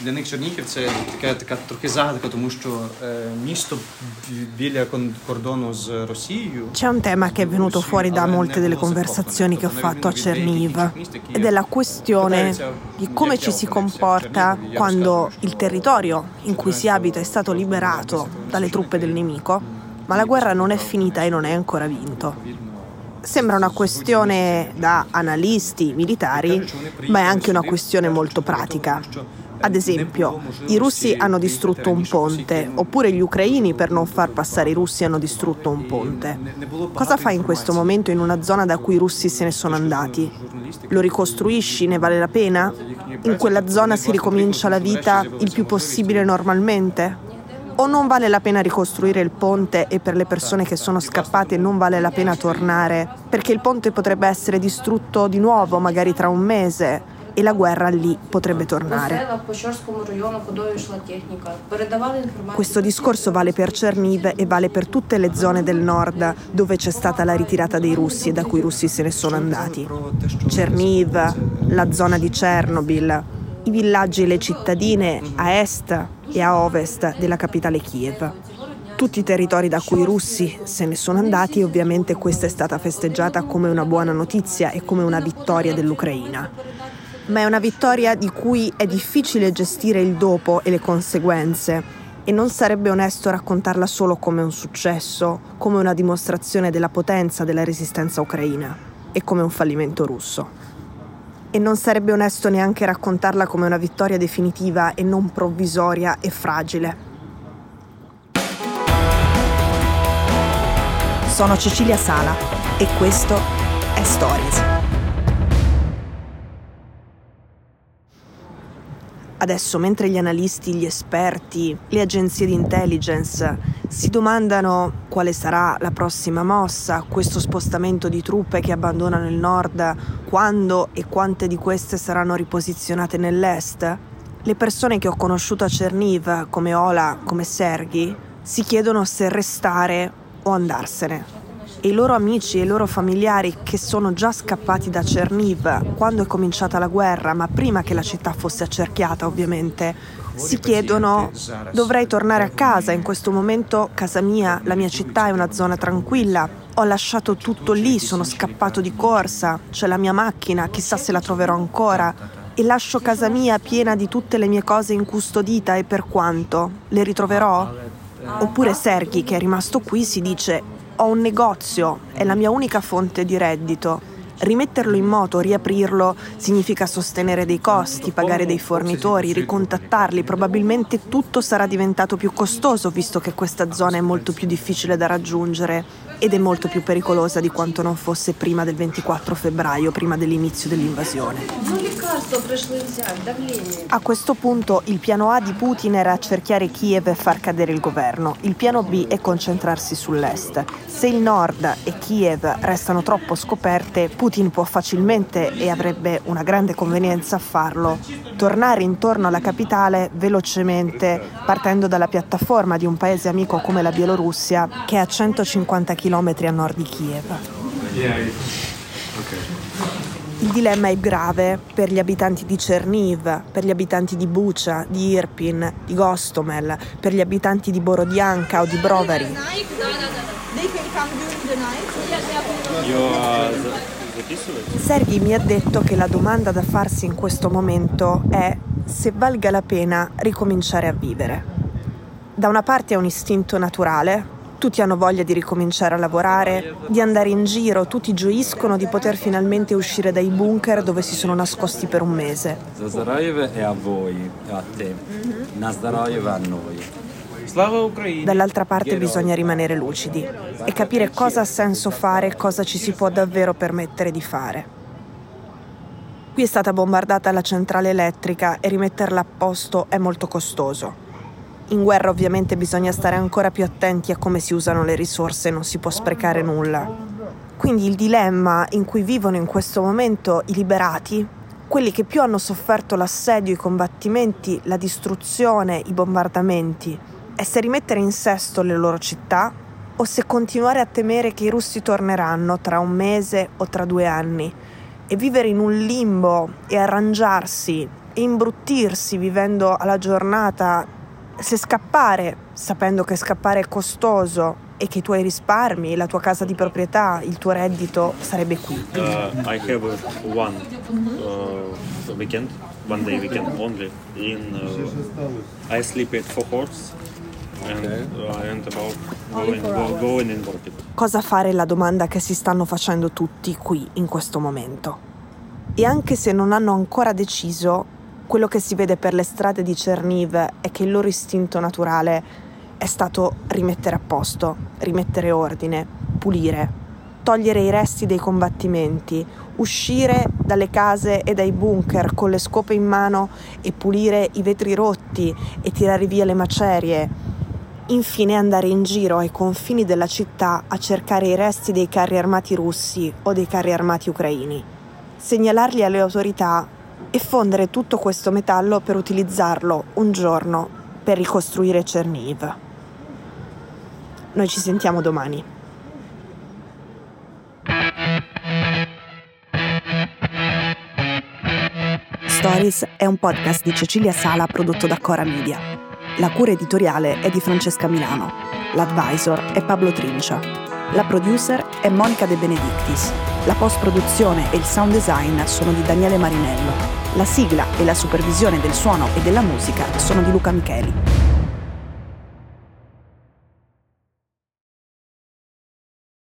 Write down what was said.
для них Чернігів це така, така трохи загадка, тому що е, місто біля кордону з Росією. C'è un tema che è venuto fuori da molte delle conversazioni che ho fatto a Cherniv ed è la questione di come ci si comporta quando il territorio in cui si abita è stato liberato dalle truppe del nemico, ma la guerra non è finita e non è ancora vinto. Sembra una questione da analisti militari, ma è anche una questione molto pratica. Ad esempio, i russi hanno distrutto un ponte, oppure gli ucraini per non far passare i russi hanno distrutto un ponte. Cosa fai in questo momento in una zona da cui i russi se ne sono andati? Lo ricostruisci? Ne vale la pena? In quella zona si ricomincia la vita il più possibile normalmente? o non vale la pena ricostruire il ponte e per le persone che sono scappate non vale la pena tornare, perché il ponte potrebbe essere distrutto di nuovo magari tra un mese e la guerra lì potrebbe tornare. Questo discorso vale per Cherniv e vale per tutte le zone del nord dove c'è stata la ritirata dei russi e da cui i russi se ne sono andati. Cherniv, la zona di Chernobyl, i villaggi e le cittadine a est e a ovest della capitale Kiev. Tutti i territori da cui i russi se ne sono andati ovviamente questa è stata festeggiata come una buona notizia e come una vittoria dell'Ucraina. Ma è una vittoria di cui è difficile gestire il dopo e le conseguenze e non sarebbe onesto raccontarla solo come un successo, come una dimostrazione della potenza della resistenza ucraina e come un fallimento russo e non sarebbe onesto neanche raccontarla come una vittoria definitiva e non provvisoria e fragile. Sono Cecilia Sala e questo è Stories. Adesso, mentre gli analisti, gli esperti, le agenzie di intelligence si domandano quale sarà la prossima mossa, questo spostamento di truppe che abbandonano il nord, quando e quante di queste saranno riposizionate nell'est, le persone che ho conosciuto a Cerniv, come Ola, come Serghi, si chiedono se restare o andarsene e i loro amici e i loro familiari che sono già scappati da Cerniv quando è cominciata la guerra, ma prima che la città fosse accerchiata ovviamente, si chiedono dovrei tornare a casa, in questo momento casa mia, la mia città è una zona tranquilla, ho lasciato tutto lì, sono scappato di corsa, c'è la mia macchina, chissà se la troverò ancora e lascio casa mia piena di tutte le mie cose incustodita e per quanto? Le ritroverò? Oppure Serghi, che è rimasto qui, si dice ho un negozio, è la mia unica fonte di reddito. Rimetterlo in moto, riaprirlo, significa sostenere dei costi, pagare dei fornitori, ricontattarli. Probabilmente tutto sarà diventato più costoso visto che questa zona è molto più difficile da raggiungere ed è molto più pericolosa di quanto non fosse prima del 24 febbraio, prima dell'inizio dell'invasione. A questo punto il piano A di Putin era accerchiare Kiev e far cadere il governo. Il piano B è concentrarsi sull'est. Se il nord e Kiev restano troppo scoperte, Putin può facilmente, e avrebbe una grande convenienza a farlo, tornare intorno alla capitale velocemente, partendo dalla piattaforma di un paese amico come la Bielorussia, che è a 150 km chilometri a nord di Kiev. Il dilemma è grave per gli abitanti di Cherniv, per gli abitanti di Bucha, di Irpin, di Gostomel, per gli abitanti di Borodianka o di Brovary. Serghi mi ha detto che la domanda da farsi in questo momento è se valga la pena ricominciare a vivere. Da una parte è un istinto naturale, tutti hanno voglia di ricominciare a lavorare, di andare in giro, tutti gioiscono di poter finalmente uscire dai bunker dove si sono nascosti per un mese. Zazaroyev è a voi, a te. Nazdaroyev a noi. Dall'altra parte bisogna rimanere lucidi e capire cosa ha senso fare e cosa ci si può davvero permettere di fare. Qui è stata bombardata la centrale elettrica e rimetterla a posto è molto costoso. In guerra ovviamente bisogna stare ancora più attenti a come si usano le risorse, non si può sprecare nulla. Quindi il dilemma in cui vivono in questo momento i liberati, quelli che più hanno sofferto l'assedio, i combattimenti, la distruzione, i bombardamenti, è se rimettere in sesto le loro città o se continuare a temere che i russi torneranno tra un mese o tra due anni e vivere in un limbo e arrangiarsi e imbruttirsi vivendo alla giornata, se scappare, sapendo che scappare è costoso e che i tuoi risparmi, la tua casa di proprietà, il tuo reddito sarebbe qui. Uh, I have one uh, weekend, one day weekend only. In uh, I sleep at four horse and uh, end about going, go, going. Cosa fare è la domanda che si stanno facendo tutti qui in questo momento. E anche se non hanno ancora deciso, quello che si vede per le strade di Cerniv è che il loro istinto naturale è stato rimettere a posto, rimettere ordine, pulire, togliere i resti dei combattimenti, uscire dalle case e dai bunker con le scope in mano e pulire i vetri rotti e tirare via le macerie. Infine andare in giro ai confini della città a cercare i resti dei carri armati russi o dei carri armati ucraini. Segnalarli alle autorità e fondere tutto questo metallo per utilizzarlo un giorno per ricostruire Cerniv. Noi ci sentiamo domani. Stories è un podcast di Cecilia Sala prodotto da Cora Media. La cura editoriale è di Francesca Milano. L'advisor è Pablo Trincia. La producer è Monica De Benedictis. La post-produzione e il sound design sono di Daniele Marinello. La sigla e la supervisione del suono e della musica sono di Luca Micheli.